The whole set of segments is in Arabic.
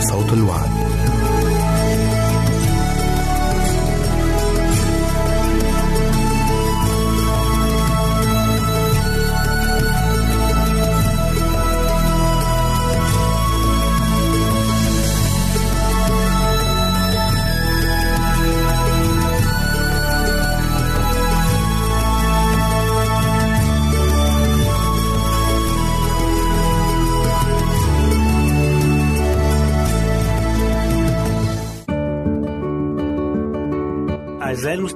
صوت الوعد.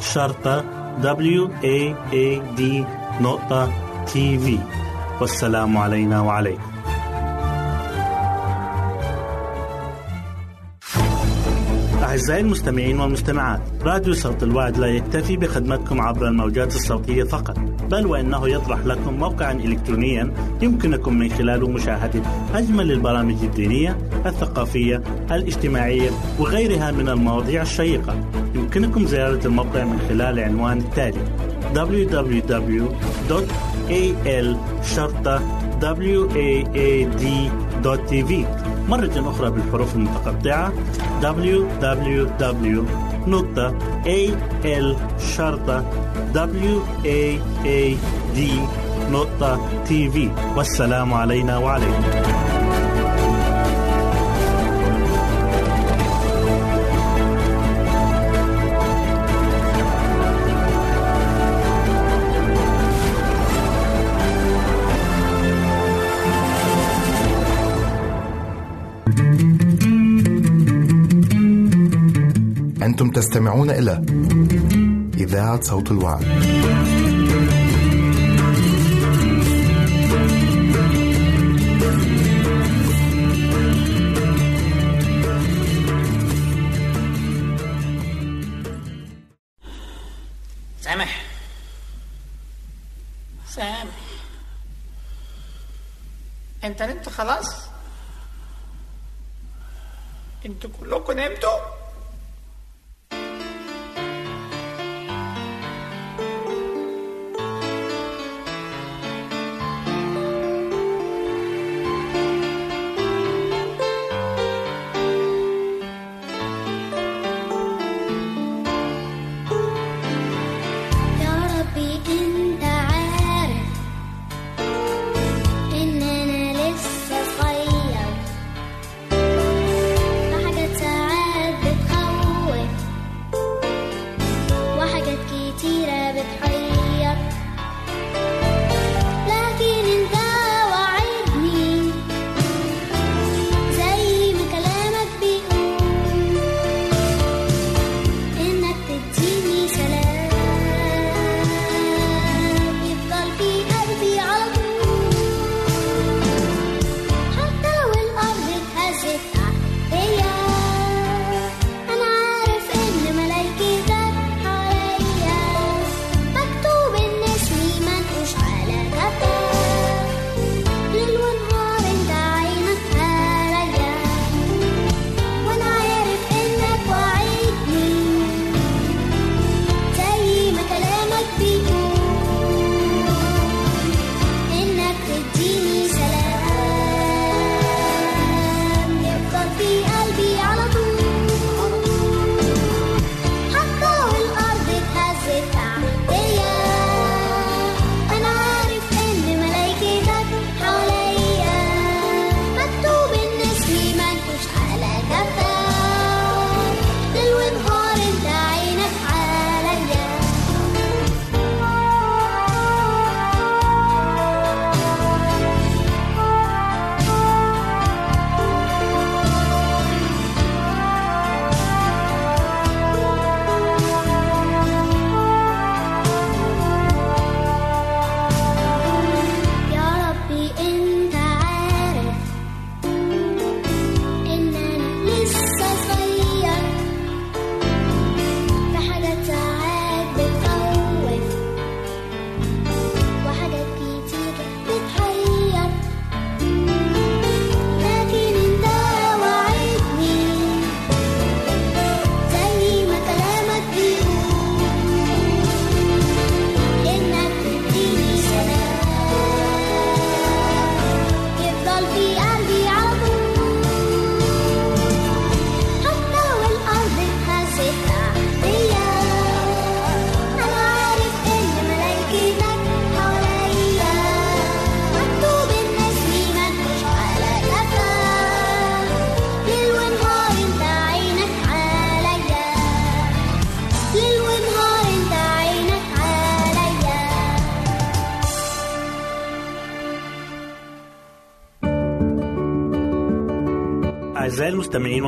شرطة W A A D نقطة تي في والسلام علينا وعليكم. أعزائي المستمعين والمستمعات راديو صوت الوعد لا يكتفي بخدمتكم عبر الموجات الصوتية فقط بل وإنه يطرح لكم موقعا إلكترونيا يمكنكم من خلاله مشاهدة أجمل البرامج الدينية الثقافية الاجتماعية وغيرها من المواضيع الشيقة. يمكنكم زيارة الموقع من خلال العنوان التالي www.al-waad.tv مرة أخرى بالحروف المتقطعة www نقطة al شرطة waad نقطة تي في والسلام علينا وعليكم. أنتم تستمعون إلى إذاعة صوت الوعد. سامح. سامح. انت نمت خلاص؟ أنتوا كلكم نمتوا؟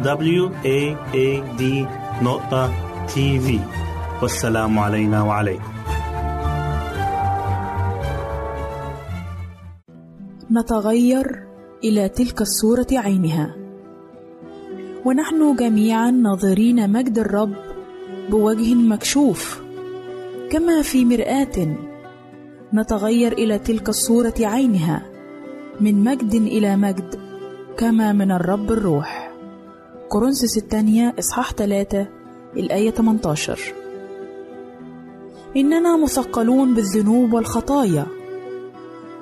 W A A D نقطة تي في والسلام علينا وعليكم. نتغير إلى تلك الصورة عينها. ونحن جميعا ناظرين مجد الرب بوجه مكشوف كما في مرآة. نتغير إلى تلك الصورة عينها من مجد إلى مجد كما من الرب الروح. كورنثوس الثانية إصحاح 3 الآية 18 إننا مثقلون بالذنوب والخطايا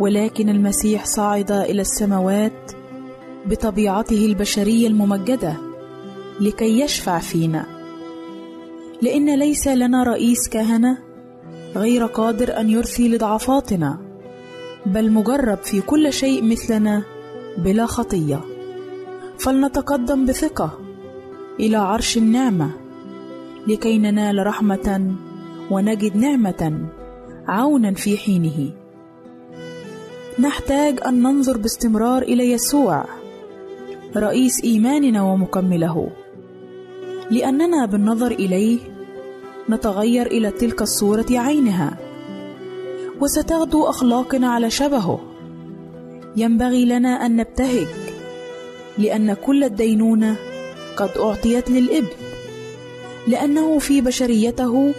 ولكن المسيح صعد إلى السماوات بطبيعته البشرية الممجدة لكي يشفع فينا. لأن ليس لنا رئيس كهنة غير قادر أن يرثي لضعفاتنا بل مجرب في كل شيء مثلنا بلا خطية. فلنتقدم بثقة إلى عرش النعمة لكي ننال رحمة ونجد نعمة عونا في حينه. نحتاج أن ننظر باستمرار إلى يسوع رئيس إيماننا ومكمله. لأننا بالنظر إليه نتغير إلى تلك الصورة عينها. وستغدو أخلاقنا على شبهه. ينبغي لنا أن نبتهج لأن كل الدينونة قد أعطيت للابن لأنه في بشريته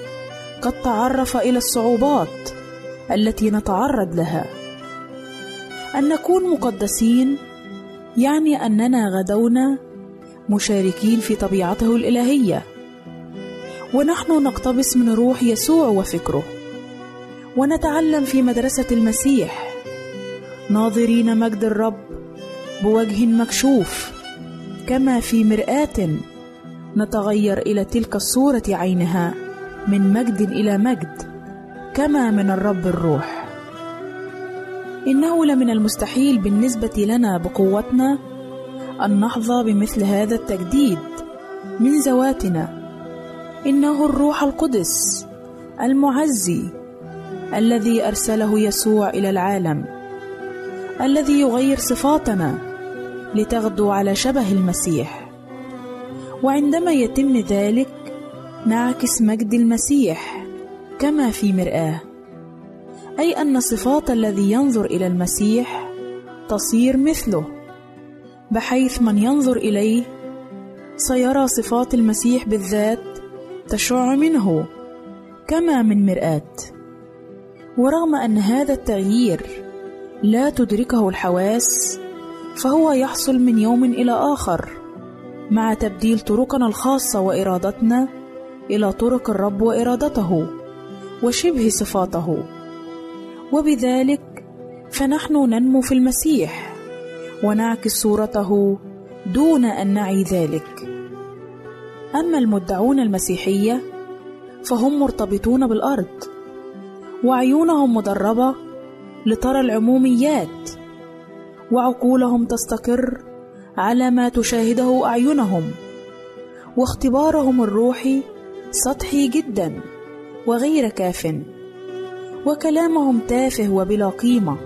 قد تعرف إلى الصعوبات التي نتعرض لها. أن نكون مقدسين يعني أننا غدونا مشاركين في طبيعته الإلهية ونحن نقتبس من روح يسوع وفكره ونتعلم في مدرسة المسيح ناظرين مجد الرب بوجه مكشوف. كما في مرآة. نتغير إلى تلك الصورة عينها من مجد إلى مجد كما من الرب الروح. إنه لمن المستحيل بالنسبة لنا بقوتنا أن نحظى بمثل هذا التجديد من ذواتنا. إنه الروح القدس المعزي الذي أرسله يسوع إلى العالم الذي يغير صفاتنا. لتغدو على شبه المسيح. وعندما يتم ذلك نعكس مجد المسيح كما في مرآة أي أن صفات الذي ينظر إلى المسيح تصير مثله بحيث من ينظر إليه سيرى صفات المسيح بالذات تشع منه كما من مرآة. ورغم أن هذا التغيير لا تدركه الحواس فهو يحصل من يوم إلى آخر. مع تبديل طرقنا الخاصة وإرادتنا إلى طرق الرب وإرادته وشبه صفاته. وبذلك فنحن ننمو في المسيح ونعكس صورته دون أن نعي ذلك. أما المدعون المسيحية فهم مرتبطون بالأرض وعيونهم مدربة لترى العموميات وعقولهم تستقر على ما تشاهده أعينهم واختبارهم الروحي سطحي جدا وغير كاف وكلامهم تافه وبلا قيمة.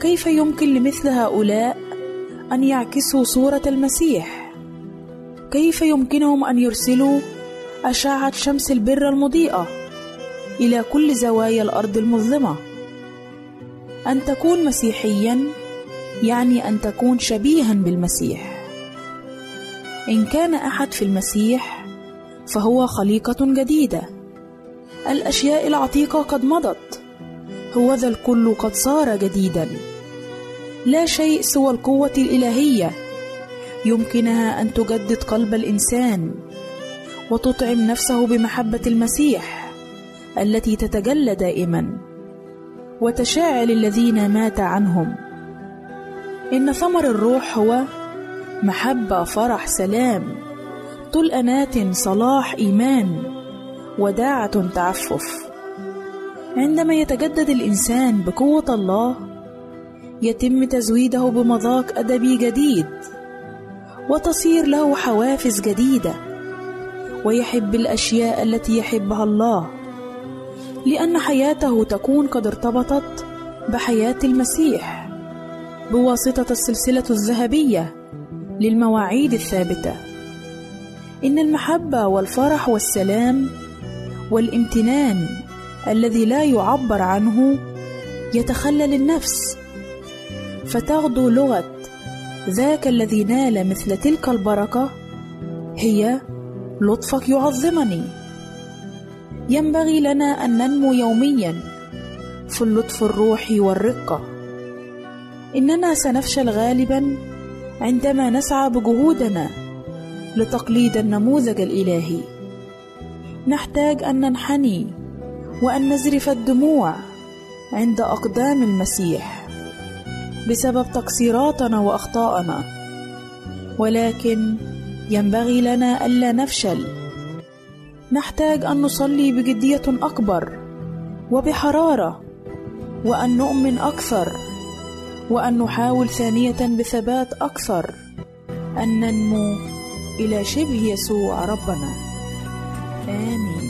كيف يمكن لمثل هؤلاء أن يعكسوا صورة المسيح؟ كيف يمكنهم أن يرسلوا أشعة شمس البر المضيئة إلى كل زوايا الأرض المظلمة؟ أن تكون مسيحيا يعني أن تكون شبيها بالمسيح. إن كان أحد في المسيح فهو خليقة جديدة. الأشياء العتيقة قد مضت. هوذا الكل قد صار جديدا. لا شيء سوى القوة الإلهية. يمكنها أن تجدد قلب الإنسان وتطعم نفسه بمحبة المسيح التي تتجلى دائما. وتشاعل الذين مات عنهم. إن ثمر الروح هو محبة فرح سلام طول أنات صلاح إيمان وداعة تعفف. عندما يتجدد الإنسان بقوة الله يتم تزويده بمذاق أدبي جديد وتصير له حوافز جديدة ويحب الأشياء التي يحبها الله لأن حياته تكون قد ارتبطت بحياة المسيح. بواسطة السلسلة الذهبية للمواعيد الثابتة. إن المحبة والفرح والسلام والامتنان الذي لا يعبر عنه يتخلل النفس فتغدو لغة ذاك الذي نال مثل تلك البركة هي لطفك يعظمني. ينبغي لنا أن ننمو يوميا في اللطف الروحي والرقة. إننا سنفشل غالبا عندما نسعى بجهودنا لتقليد النموذج الإلهي. نحتاج أن ننحني وأن نزرف الدموع عند أقدام المسيح بسبب تقصيراتنا وأخطائنا ولكن ينبغي لنا ألا نفشل. نحتاج أن نصلي بجدية أكبر وبحرارة وأن نؤمن أكثر. وأن نحاول ثانية بثبات أكثر أن ننمو إلى شبه يسوع ربنا. آمين.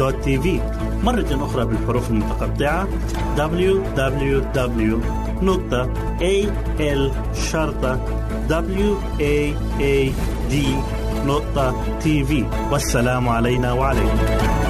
www.al-waad.tv مرة أخرى بالحروف المتقطعة www.al-waad.tv والسلام علينا وعليكم.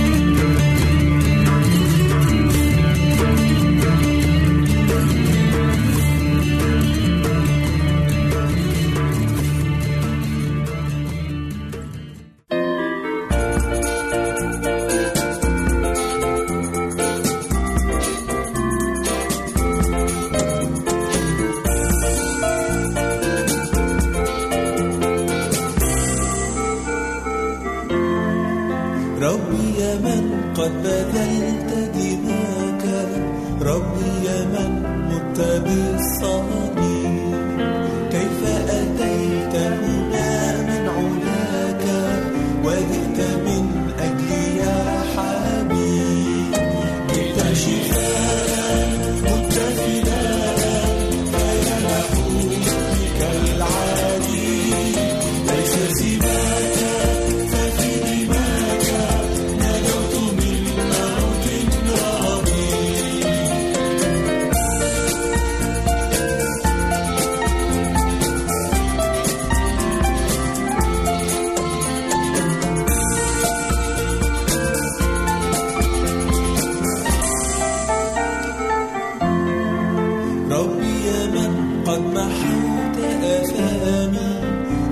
يا من قد محوت آثامي.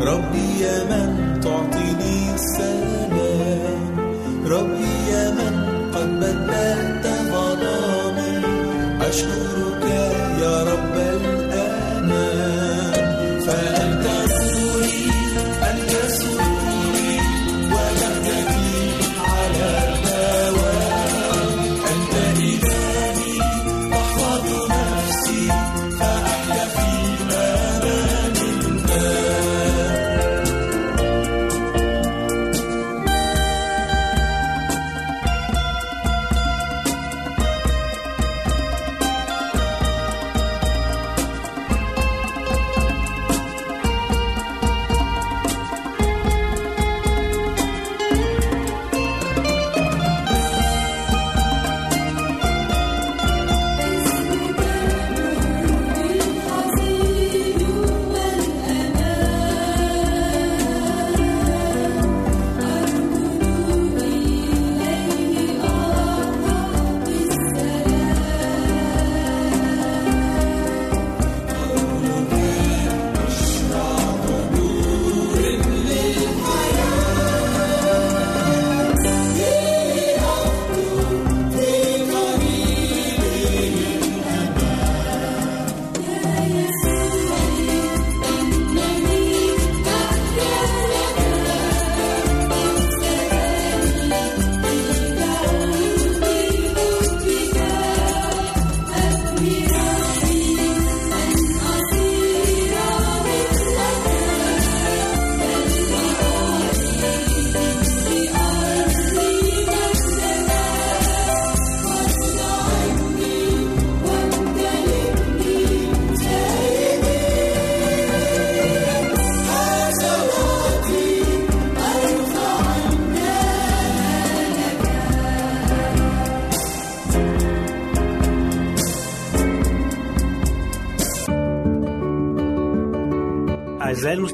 ربي يا من تعطيني السلام. ربي يا من قد بدلت ظلامي أشكرك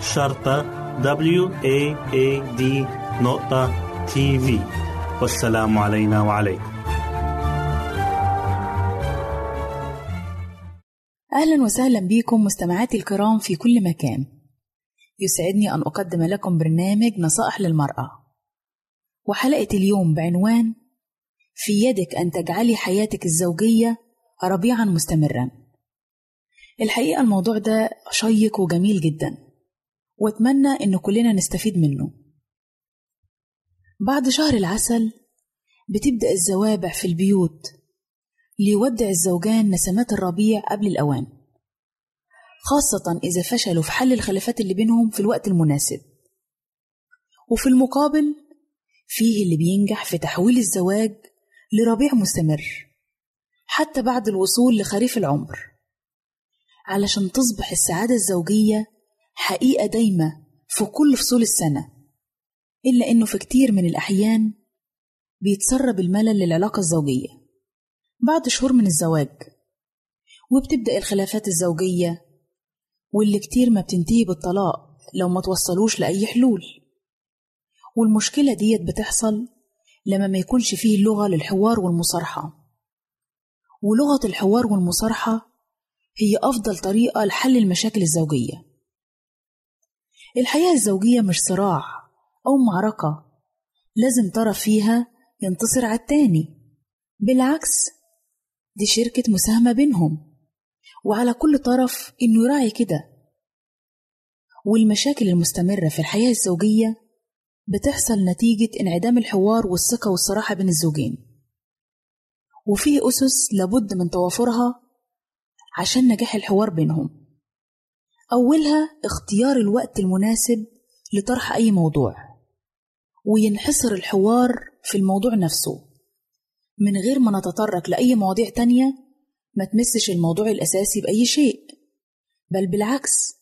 شرطة W A A D نقطة تي في والسلام علينا وعليكم. أهلا وسهلا بكم مستمعاتي الكرام في كل مكان. يسعدني أن أقدم لكم برنامج نصائح للمرأة. وحلقة اليوم بعنوان في يدك أن تجعلي حياتك الزوجية ربيعا مستمرا الحقيقة الموضوع ده شيق وجميل جدا. وأتمنى إن كلنا نستفيد منه. بعد شهر العسل بتبدأ الزوابع في البيوت ليودع الزوجان نسمات الربيع قبل الأوان خاصة إذا فشلوا في حل الخلافات اللي بينهم في الوقت المناسب. وفي المقابل فيه اللي بينجح في تحويل الزواج لربيع مستمر حتى بعد الوصول لخريف العمر علشان تصبح السعادة الزوجية حقيقة دايمة في كل فصول السنة إلا إنه في كتير من الأحيان بيتسرب الملل للعلاقة الزوجية بعد شهور من الزواج وبتبدأ الخلافات الزوجية واللي كتير ما بتنتهي بالطلاق لو ما توصلوش لأي حلول. والمشكلة ديت بتحصل لما ما يكونش فيه لغة للحوار والمصارحة. ولغة الحوار والمصارحة هي أفضل طريقة لحل المشاكل الزوجية. الحياة الزوجية مش صراع أو معركة. لازم طرف فيها ينتصر على التاني. بالعكس دي شركة مساهمة بينهم. وعلى كل طرف إنه يراعي كده. والمشاكل المستمرة في الحياة الزوجية بتحصل نتيجة انعدام الحوار والثقة والصراحة بين الزوجين. وفيه أسس لابد من توافرها عشان نجاح الحوار بينهم. أولها اختيار الوقت المناسب لطرح أي موضوع وينحصر الحوار في الموضوع نفسه. من غير ما نتطرق لأي مواضيع تانية ما تمسش الموضوع الأساسي بأي شيء. بل بالعكس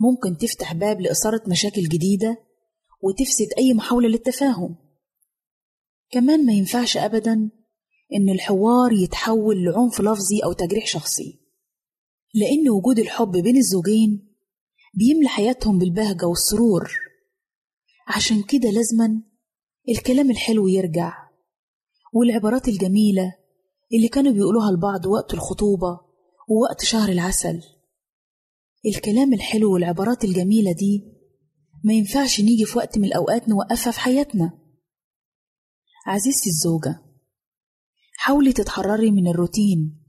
ممكن تفتح باب لإثارة مشاكل جديدة وتفسد أي محاولة للتفاهم. كمان ما ينفعش أبدا إن الحوار يتحول لعنف لفظي أو تجريح شخصي. لأن وجود الحب بين الزوجين بيملى حياتهم بالبهجة والسرور. عشان كده لازما الكلام الحلو يرجع والعبارات الجميلة اللي كانوا بيقولوها لبعض وقت الخطوبة ووقت شهر العسل. الكلام الحلو والعبارات الجميلة دي ما ينفعش نيجي في وقت من الأوقات نوقفها في حياتنا. عزيزتي الزوجة حاولي تتحرري من الروتين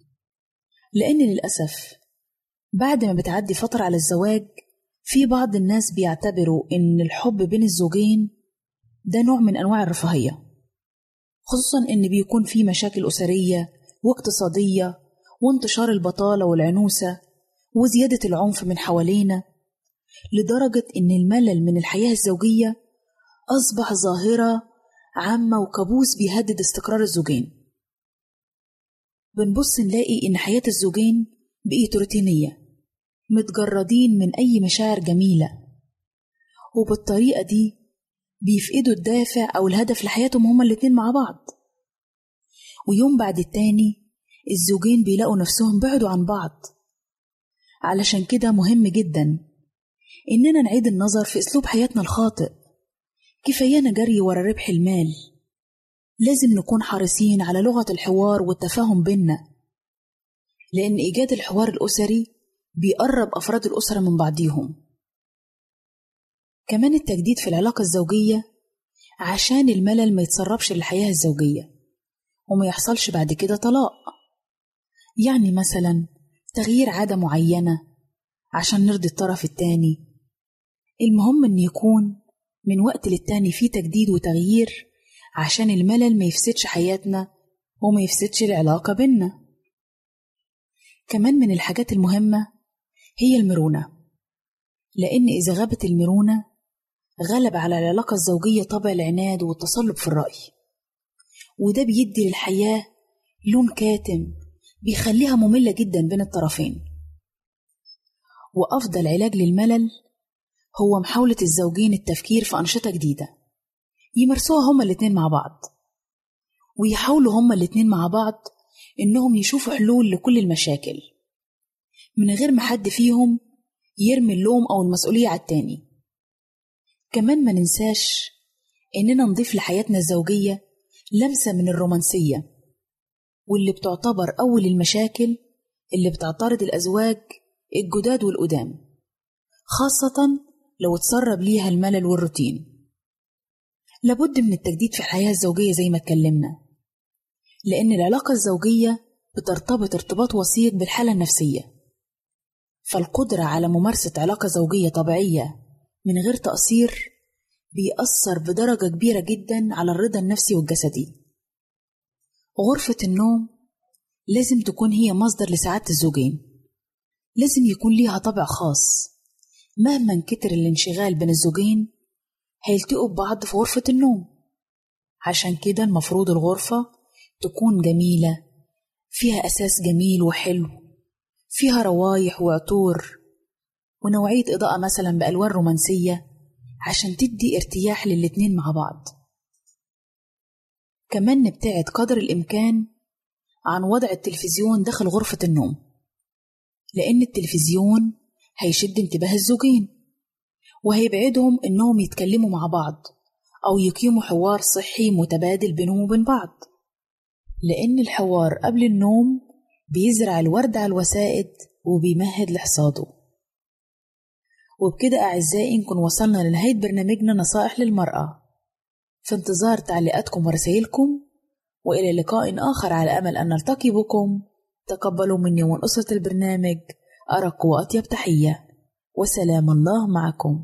لأن للأسف بعد ما بتعدي فترة على الزواج في بعض الناس بيعتبروا إن الحب بين الزوجين ده نوع من أنواع الرفاهية خصوصا إن بيكون في مشاكل أسرية واقتصادية وانتشار البطالة والعنوسة وزيادة العنف من حوالينا لدرجة إن الملل من الحياة الزوجية أصبح ظاهرة عامة وكابوس بيهدد استقرار الزوجين. بنبص نلاقي إن حياة الزوجين بقيت روتينية متجردين من أي مشاعر جميلة. وبالطريقة دي بيفقدوا الدافع أو الهدف لحياتهم هما الاتنين مع بعض. ويوم بعد التاني الزوجين بيلاقوا نفسهم بعدوا عن بعض. علشان كده مهم جدا إننا نعيد النظر في أسلوب حياتنا الخاطئ. كفايانا جري ورا ربح المال. لازم نكون حريصين على لغة الحوار والتفاهم بينا. لأن إيجاد الحوار الأسري بيقرب أفراد الأسرة من بعضيهم. كمان التجديد في العلاقة الزوجية عشان الملل ما يتسربش للحياة الزوجية وما يحصلش بعد كده طلاق. يعني مثلا تغيير عادة معينة عشان نرضي الطرف التاني. المهم إن يكون من وقت للتاني في تجديد وتغيير عشان الملل ما يفسدش حياتنا وما يفسدش العلاقة بينا. كمان من الحاجات المهمة هي المرونة. لأن إذا غابت المرونة غلب على العلاقة الزوجية طبع العناد والتصلب في الرأي. وده بيدي للحياة لون كاتم بيخليها مملة جدا بين الطرفين. وأفضل علاج للملل هو محاولة الزوجين التفكير في أنشطة جديدة. يمارسوها هما الاتنين مع بعض. ويحاولوا هما الاتنين مع بعض إنهم يشوفوا حلول لكل المشاكل. من غير ما حد فيهم يرمي اللوم أو المسؤولية على التاني. كمان ما ننساش إننا نضيف لحياتنا الزوجية لمسة من الرومانسية واللي بتعتبر أول المشاكل اللي بتعترض الأزواج الجداد والقدام خاصة لو اتسرب ليها الملل والروتين. لابد من التجديد في الحياة الزوجية زي ما اتكلمنا لأن العلاقة الزوجية بترتبط ارتباط وثيق بالحالة النفسية. فالقدرة على ممارسة علاقة زوجية طبيعية من غير تقصير بيأثر بدرجة كبيرة جدا على الرضا النفسي والجسدي. غرفة النوم لازم تكون هي مصدر لسعادة الزوجين. لازم يكون ليها طابع خاص. مهما انكتر الانشغال بين الزوجين هيلتقوا ببعض في غرفة النوم. عشان كده المفروض الغرفة تكون جميلة فيها أساس جميل وحلو. فيها روايح وعطور ونوعية إضاءة مثلا بألوان رومانسية عشان تدي ارتياح للاتنين مع بعض. كمان نبتعد قدر الإمكان عن وضع التلفزيون داخل غرفة النوم لأن التلفزيون هيشد انتباه الزوجين وهيبعدهم إنهم يتكلموا مع بعض أو يقيموا حوار صحي متبادل بينهم وبين بعض. لأن الحوار قبل النوم بيزرع الورد على الوسائد وبيمهد لحصاده. وبكده أعزائي نكون وصلنا لنهاية برنامجنا نصائح للمرأة. في انتظار تعليقاتكم ورسائلكم وإلى لقاء آخر على أمل أن نلتقي بكم. تقبلوا مني ومن أسرة البرنامج أرق وأطيب تحية. وسلام الله معكم.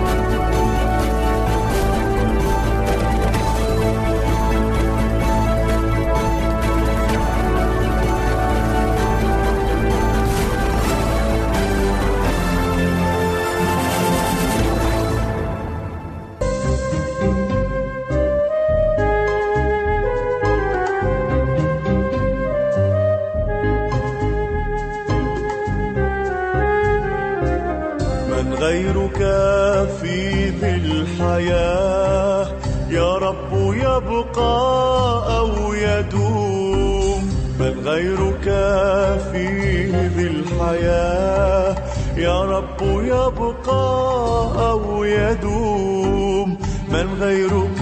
من غيرك في ذي الحياة. يا رب يبقى أو يدوم من غيرك في ذي الحياة. يا رب يبقى أو يدوم من غيرك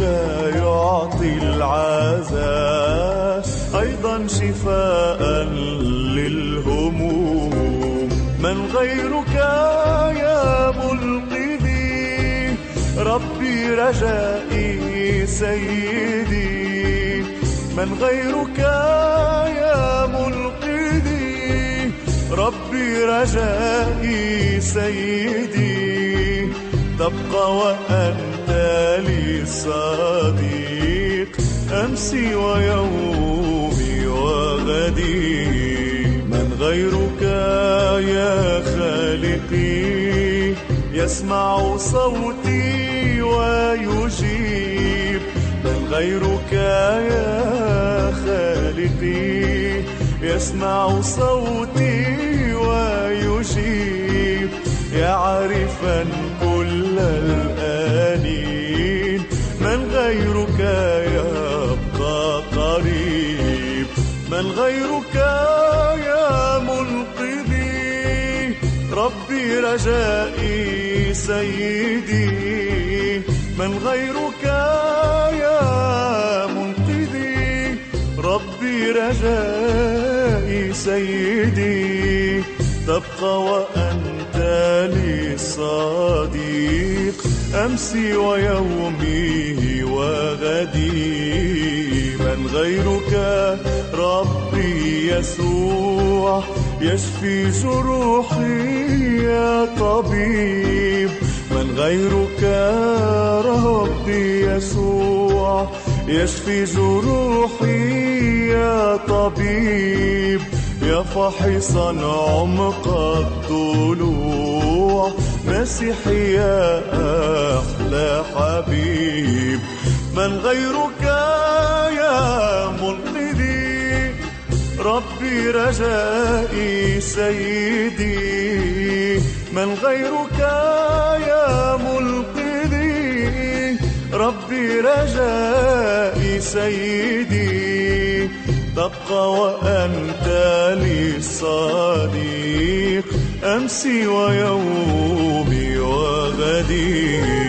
يعطي العزاء. أيضا شفاء للهموم من غيرك رجائي سيدي من غيرك يا منقذي ربي رجائي سيدي تبقى وأنت لي صديق. أمسي ويومي وغدي. من غيرك يا خالقي يسمع صوتي. ويجيب. من غيرك يا خالقي يسمع صوتي ويجيب. يعرفا كل الآنين من غيرك يبقى قريب. من غيرك يا منقذي ربي رجائي سيدي. من غيرك يا منقذي؟ ربي رجائي سيدي. تبقى وأنت لي صديق أمسي ويومي وغدي. من غيرك ربي يسوع يشفي جروحي يا طبيب. من غيرك ربي يسوع يشفي جروحي يا طبيب يا فاحصا عمق الضلوع مسيحي يا أحلى حبيب. من غيرك يا منقذي ربي رجائي سيدي. من غيرك يا منقذي ربي رجائي سيدي تبقى وأنت لي صديق أمسي ويومي وغدي.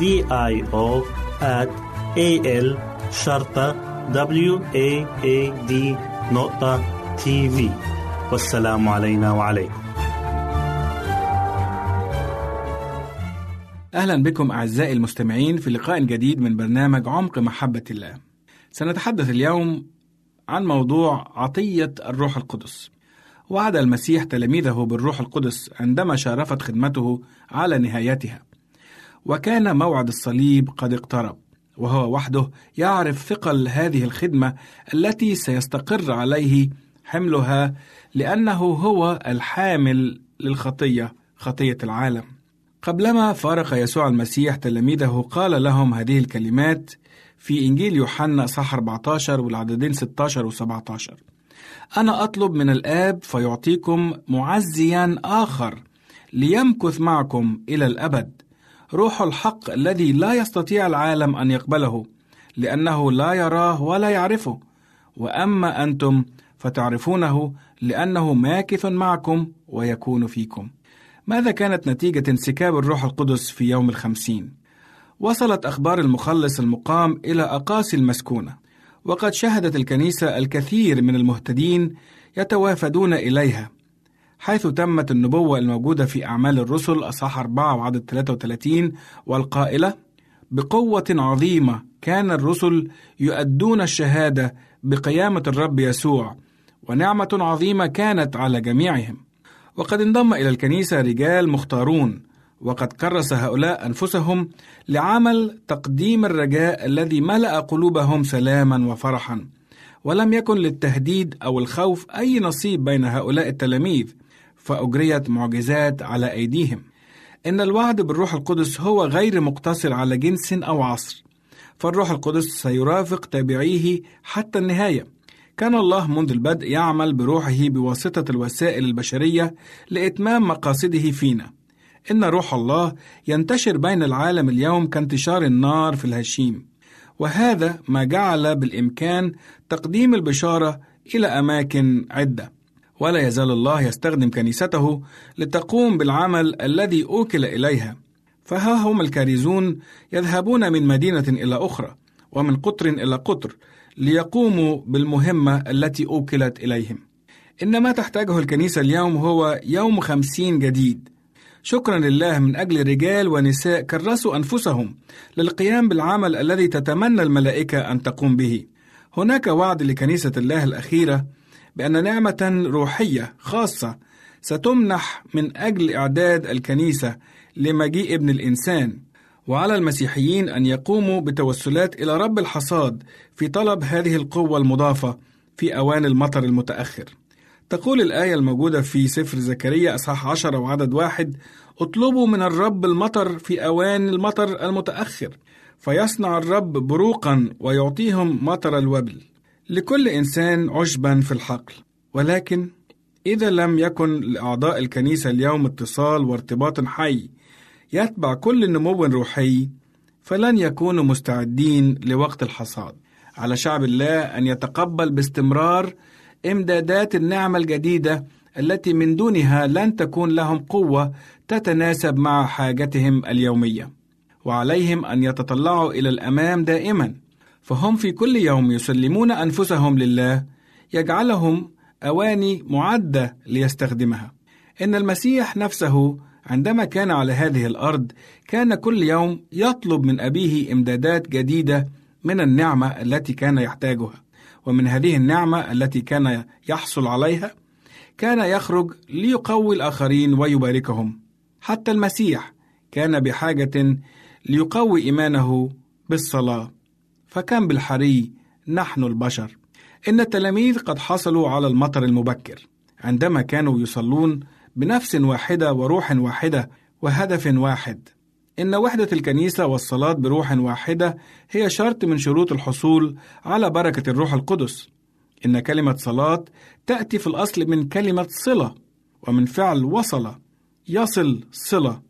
D I O at A L شرطة W A A D نقطة تي في والسلام علينا وعليكم أهلا بكم أعزائي المستمعين في لقاء جديد من برنامج عمق محبة الله. سنتحدث اليوم عن موضوع عطية الروح القدس. وعد المسيح تلاميذه بالروح القدس عندما شارفت خدمته على نهايتها. وكان موعد الصليب قد اقترب، وهو وحده يعرف ثقل هذه الخدمة التي سيستقر عليه حملها لأنه هو الحامل للخطية، خطية العالم. قبلما فارق يسوع المسيح تلاميذه قال لهم هذه الكلمات في إنجيل يوحنا صح 14 والعددين 16 و 17 أنا أطلب من الآب فيعطيكم معزيا آخر ليمكث معكم إلى الأبد روح الحق الذي لا يستطيع العالم أن يقبله لأنه لا يراه ولا يعرفه. وأما أنتم فتعرفونه لأنه ماكث معكم ويكون فيكم. ماذا كانت نتيجة انسكاب الروح القدس في يوم الخمسين؟ وصلت أخبار المخلص المقام إلى أقاصي المسكونة، وقد شهدت الكنيسة الكثير من المهتدين يتوافدون إليها، حيث تمت النبوة الموجودة في أعمال الرسل أصحاح 4 وعدد 33 والقائلة: بقوة عظيمة كان الرسل يؤدون الشهادة بقيامة الرب يسوع، ونعمة عظيمة كانت على جميعهم. وقد انضم إلى الكنيسة رجال مختارون وقد كرس هؤلاء أنفسهم لعمل تقديم الرجاء الذي ملأ قلوبهم سلاما وفرحا ولم يكن للتهديد أو الخوف أي نصيب بين هؤلاء التلاميذ فأجريت معجزات على أيديهم إن الوعد بالروح القدس هو غير مقتصر على جنس أو عصر فالروح القدس سيرافق تابعيه حتى النهاية كان الله منذ البدء يعمل بروحه بواسطة الوسائل البشرية لإتمام مقاصده فينا. إن روح الله ينتشر بين العالم اليوم كانتشار النار في الهشيم، وهذا ما جعل بالإمكان تقديم البشارة إلى أماكن عدة. ولا يزال الله يستخدم كنيسته لتقوم بالعمل الذي أوكل إليها. فها هم الكارزون يذهبون من مدينة إلى أخرى، ومن قطر إلى قطر، ليقوموا بالمهمة التي أوكلت إليهم. إن ما تحتاجه الكنيسة اليوم هو يوم خمسين جديد. شكرا لله من أجل رجال ونساء كرسوا أنفسهم للقيام بالعمل الذي تتمنى الملائكة أن تقوم به. هناك وعد لكنيسة الله الأخيرة بأن نعمة روحية خاصة ستمنح من أجل إعداد الكنيسة لمجيء ابن الإنسان وعلى المسيحيين أن يقوموا بتوسلات إلى رب الحصاد في طلب هذه القوة المضافة في أوان المطر المتأخر. تقول الآية الموجودة في سفر زكريا أصحاح عشرة وعدد واحد: اطلبوا من الرب المطر في أوان المطر المتأخر، فيصنع الرب بروقا ويعطيهم مطر الوبل. لكل إنسان عشبا في الحقل، ولكن إذا لم يكن لأعضاء الكنيسة اليوم اتصال وارتباط حي يتبع كل نمو روحي فلن يكونوا مستعدين لوقت الحصاد. على شعب الله أن يتقبل باستمرار إمدادات النعمة الجديدة التي من دونها لن تكون لهم قوة تتناسب مع حاجتهم اليومية وعليهم أن يتطلعوا إلى الأمام دائما. فهم في كل يوم يسلمون أنفسهم لله يجعلهم أواني معدة ليستخدمها. إن المسيح نفسه عندما كان على هذه الأرض كان كل يوم يطلب من أبيه إمدادات جديدة من النعمة التي كان يحتاجها. ومن هذه النعمة التي كان يحصل عليها كان يخرج ليقوي الآخرين ويباركهم. حتى المسيح كان بحاجة ليقوي إيمانه بالصلاة. فكان بالحري نحن البشر. إن التلاميذ قد حصلوا على المطر المبكر. عندما كانوا يصلون بنفس واحدة وروح واحدة وهدف واحد. إن وحدة الكنيسة والصلاة بروح واحدة هي شرط من شروط الحصول على بركة الروح القدس. إن كلمة صلاة تأتي في الأصل من كلمة صلة ومن فعل وصل يصل صلة.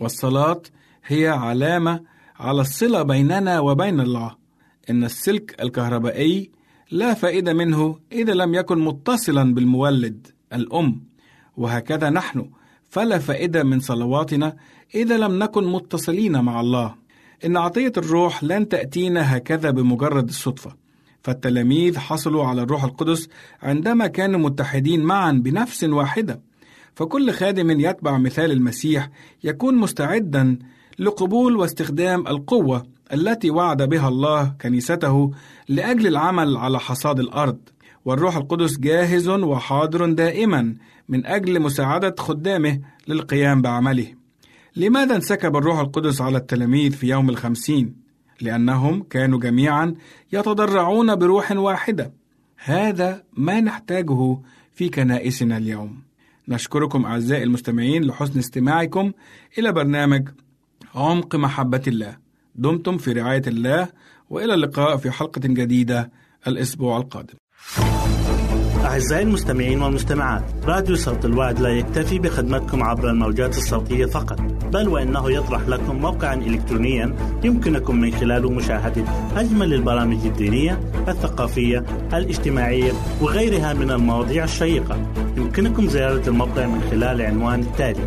والصلاة هي علامة على الصلة بيننا وبين الله. إن السلك الكهربائي لا فائدة منه إذا لم يكن متصلا بالمولد الأم وهكذا نحن. فلا فائدة من صلواتنا إذا لم نكن متصلين مع الله. إن عطية الروح لن تأتينا هكذا بمجرد الصدفة. فالتلاميذ حصلوا على الروح القدس عندما كانوا متحدين معا بنفس واحدة. فكل خادم يتبع مثال المسيح يكون مستعدا لقبول واستخدام القوة التي وعد بها الله كنيسته لأجل العمل على حصاد الأرض والروح القدس جاهز وحاضر دائما من أجل مساعدة خدامه للقيام بعمله. لماذا انسكب الروح القدس على التلاميذ في يوم الخمسين؟ لأنهم كانوا جميعا يتضرعون بروح واحدة. هذا ما نحتاجه في كنائسنا اليوم. نشكركم أعزائي المستمعين لحسن استماعكم إلى برنامج عمق محبة الله. دمتم في رعاية الله وإلى اللقاء في حلقة جديدة الأسبوع القادم. أعزائي المستمعين والمستمعات راديو صوت الوعد لا يكتفي بخدمتكم عبر الموجات الصوتية فقط بل وإنه يطرح لكم موقعا إلكترونيا يمكنكم من خلاله مشاهدة أجمل البرامج الدينية الثقافية الاجتماعية وغيرها من المواضيع الشيقة. يمكنكم زيارة الموقع من خلال العنوان التالي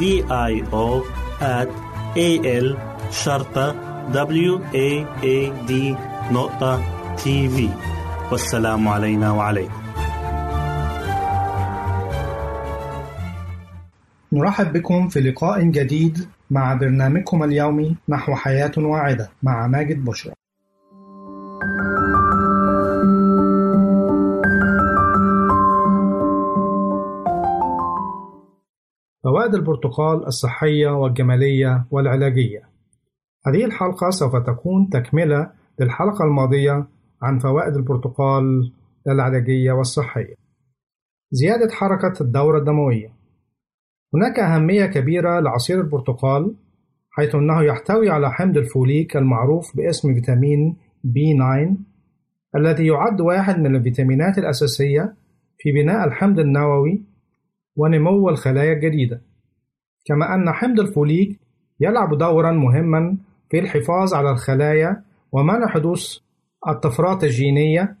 D I O at A L شرطة W A A D نقطة تي في والسلام علينا وعليكم. نرحب بكم في لقاء جديد مع برنامجكم اليومي نحو حياة واعدة مع ماجد بشرى. فوائد البرتقال الصحية والجمالية والعلاجية. هذه الحلقة سوف تكون تكملة للحلقة الماضية عن فوائد البرتقال العلاجية والصحية. زيادة حركة الدورة الدموية. هناك أهمية كبيرة لعصير البرتقال حيث أنه يحتوي على حمض الفوليك المعروف باسم فيتامين B9 الذي يعد واحد من الفيتامينات الأساسية في بناء الحمض النووي ونمو الخلايا الجديدة. كما أن حمض الفوليك يلعب دورا مهما في الحفاظ على الخلايا ومنع حدوث الطفرات الجينية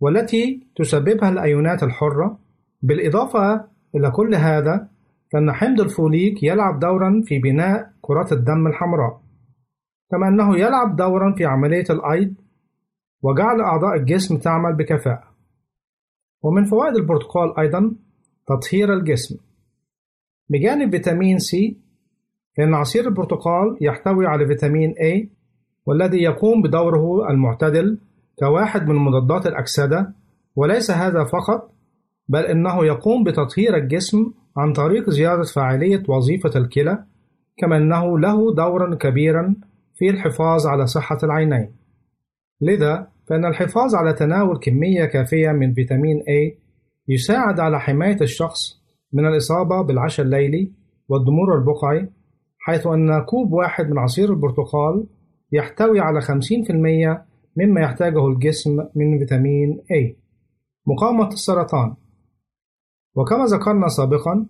والتي تسببها الأيونات الحرة. بالإضافة إلى كل هذا فإن حمض الفوليك يلعب دورا في بناء كرات الدم الحمراء. كما أنه يلعب دورا في عملية الأيض وجعل أعضاء الجسم تعمل بكفاءة. ومن فوائد البرتقال أيضا تطهير الجسم. بجانب فيتامين سي فإن عصير البرتقال يحتوي على فيتامين A والذي يقوم بدوره المعتدل كواحد من مضادات الأكسدة وليس هذا فقط بل إنه يقوم بتطهير الجسم عن طريق زيادة فاعلية وظيفة الكلى كما أنه له دورا كبيرا في الحفاظ على صحة العينين. لذا فإن الحفاظ على تناول كمية كافية من فيتامين A يساعد على حماية الشخص من الإصابة بالعشاء الليلي والضمور البقعي حيث أن كوب واحد من عصير البرتقال يحتوي على 50% مما يحتاجه الجسم من فيتامين A. مقاومة السرطان. وكما ذكرنا سابقا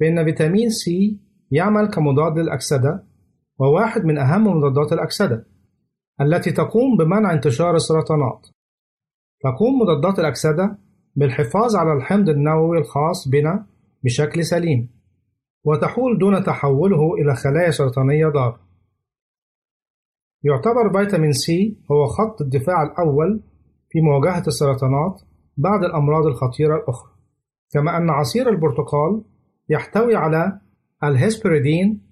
فإن فيتامين C يعمل كمضاد للأكسدة وواحد من أهم مضادات الأكسدة التي تقوم بمنع انتشار السرطانات. تقوم مضادات الأكسدة بالحفاظ على الحمض النووي الخاص بنا بشكل سليم وتحول دون تحوله إلى خلايا سرطانية ضارة. يعتبر فيتامين سي هو خط الدفاع الأول في مواجهة السرطانات بعد الأمراض الخطيرة الأخرى، كما أن عصير البرتقال يحتوي على الهسبريدين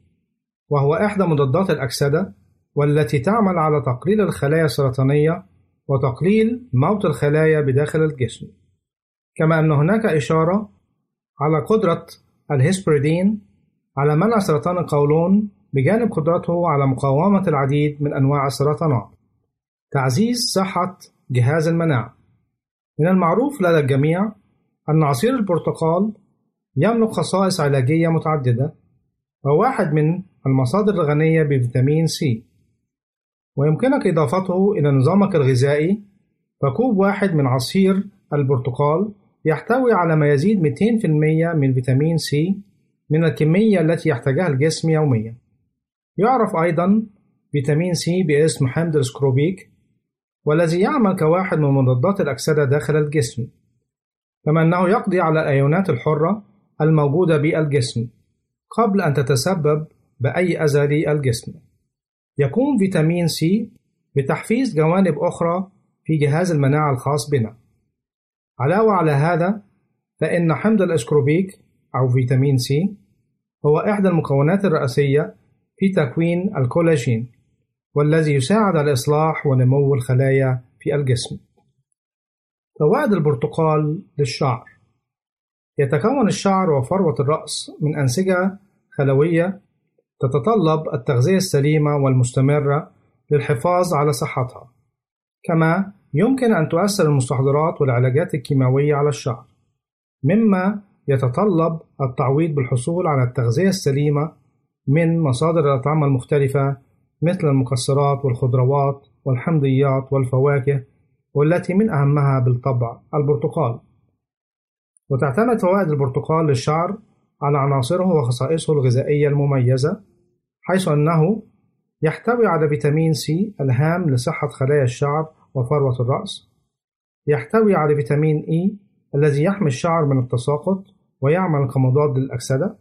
وهو إحدى مضادات الأكسدة والتي تعمل على تقليل الخلايا السرطانية وتقليل موت الخلايا بداخل الجسم. كما أن هناك إشارة على قدرة الهسبريدين على منع سرطان القولون بجانب قدرته على مقاومة العديد من أنواع السرطانات. تعزيز صحة جهاز المناعة. من المعروف لدى الجميع أن عصير البرتقال يملك خصائص علاجية متعددة وواحد من المصادر الغنية بفيتامين سي. ويمكنك إضافته إلى نظامك الغذائي فكوب واحد من عصير البرتقال يحتوي على ما يزيد 200% من فيتامين سي من الكمية التي يحتاجها الجسم يوميا. يعرف أيضا فيتامين سي باسم حمض الأسكوربيك والذي يعمل كواحد من مضادات الأكسدة داخل الجسم كما أنه يقضي على الأيونات الحرة الموجودة بالجسم قبل أن تتسبب بأي أذى للجسم يقوم فيتامين سي بتحفيز جوانب أخرى في جهاز المناعة الخاص بنا. علاوة على هذا فإن حمض الأسكوربيك أو فيتامين سي هو إحدى المكونات الرئيسية في تكوين الكولاجين والذي يساعد على إصلاح ونمو الخلايا في الجسم. فوائد البرتقال للشعر يتكون الشعر وفروة الرأس من أنسجة خلوية تتطلب التغذية السليمة والمستمرة للحفاظ على صحتها. كما يمكن أن تؤثر المستحضرات والعلاجات الكيماوية على الشعر، مما يتطلب التعويض بالحصول على التغذية السليمة من مصادر الأطعمة المختلفة مثل المكسرات والخضروات والحمضيات والفواكه والتي من أهمها بالطبع البرتقال. وتعتمد فوائد البرتقال للشعر على عناصره وخصائصه الغذائية المميزة حيث أنه يحتوي على فيتامين سي ألهام لصحة خلايا الشعر وفروة الرأس يحتوي على فيتامين إي الذي يحمي الشعر من التساقط ويعمل كمضاد للأكسدة.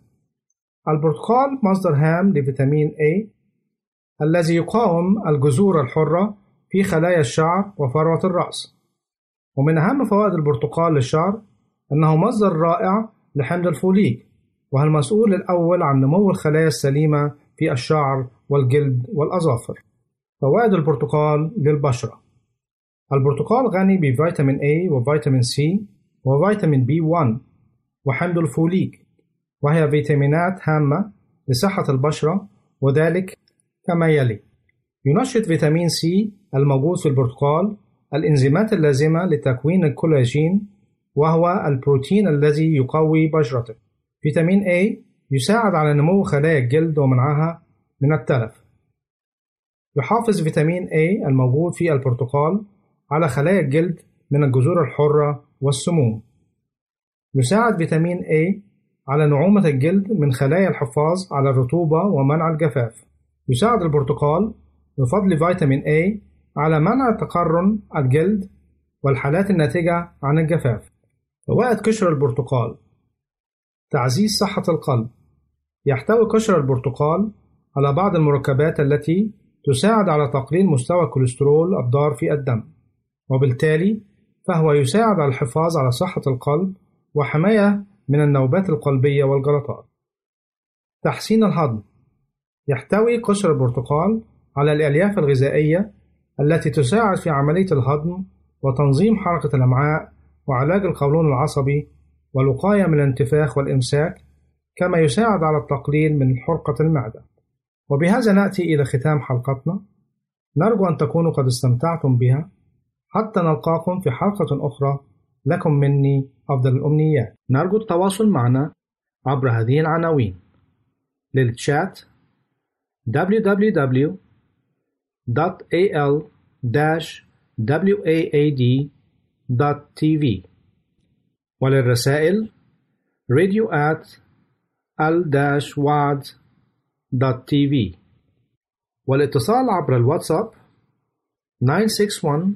البرتقال مصدر هام لفيتامين A الذي يقاوم الجذور الحرة في خلايا الشعر وفروة الرأس. ومن أهم فوائد البرتقال للشعر أنه مصدر رائع لحمض الفوليك وهو المسؤول الأول عن نمو الخلايا السليمة في الشعر والجلد والأظافر. فوائد البرتقال للبشرة. البرتقال غني بفيتامين A وفيتامين C وفيتامين B1 وحمض الفوليك وهي فيتامينات هامة لصحة البشرة وذلك كما يلي. ينشط فيتامين سي الموجود في البرتقال الإنزيمات اللازمة لتكوين الكولاجين وهو البروتين الذي يقوي بشرتك فيتامين A يساعد على نمو خلايا الجلد ومنعها من التلف. يحافظ فيتامين A الموجود في البرتقال على خلايا الجلد من الجذور الحرة والسموم. يساعد فيتامين A على نعومة الجلد من خلايا الحفاظ على الرطوبة ومنع الجفاف. يساعد البرتقال بفضل فيتامين A على منع تقرن الجلد والحالات الناتجة عن الجفاف. فوائد قشر البرتقال تعزيز صحة القلب. يحتوي قشر البرتقال على بعض المركبات التي تساعد على تقليل مستوى الكوليسترول الضار في الدم. وبالتالي فهو يساعد على الحفاظ على صحة القلب وحماية من النوبات القلبية والجلطات. تحسين الهضم. يحتوي قشر البرتقال على الألياف الغذائية التي تساعد في عملية الهضم وتنظيم حركة الأمعاء وعلاج القولون العصبي والوقاية من الانتفاخ والإمساك كما يساعد على التقليل من حرقة المعدة. وبهذا نأتي إلى ختام حلقتنا. نرجو أن تكونوا قد استمتعتم بها. حتى نلقاكم في حلقة أخرى. لكم مني أفضل الأمنيات. نرجو التواصل معنا عبر هذه العناوين. للتشات www.al-waad.tv وللرسائل radio at al-waad.tv والاتصال عبر الواتساب 961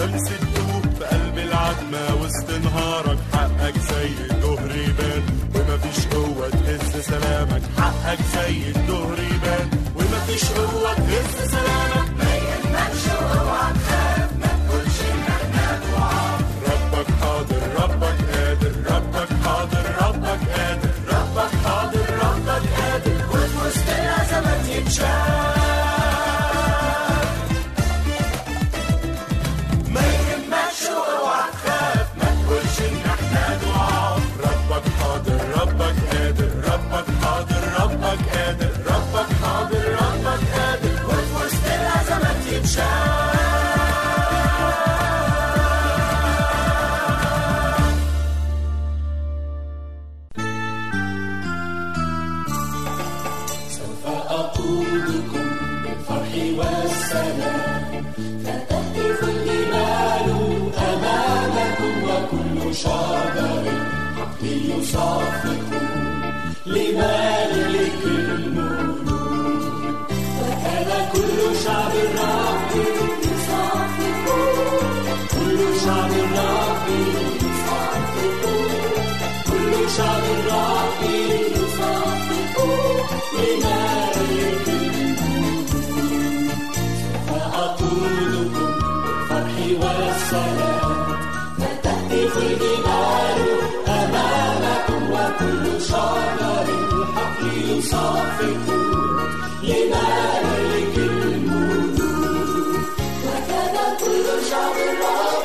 الشمس تدوب في قلب العتمة وسط نهارك حقك زي الظهر يبان. ومفيش قوة تهز سلامك حقك زي الظهر وكل شجر الحقل يصفق لملك الملوك وكذا كل شعب الرب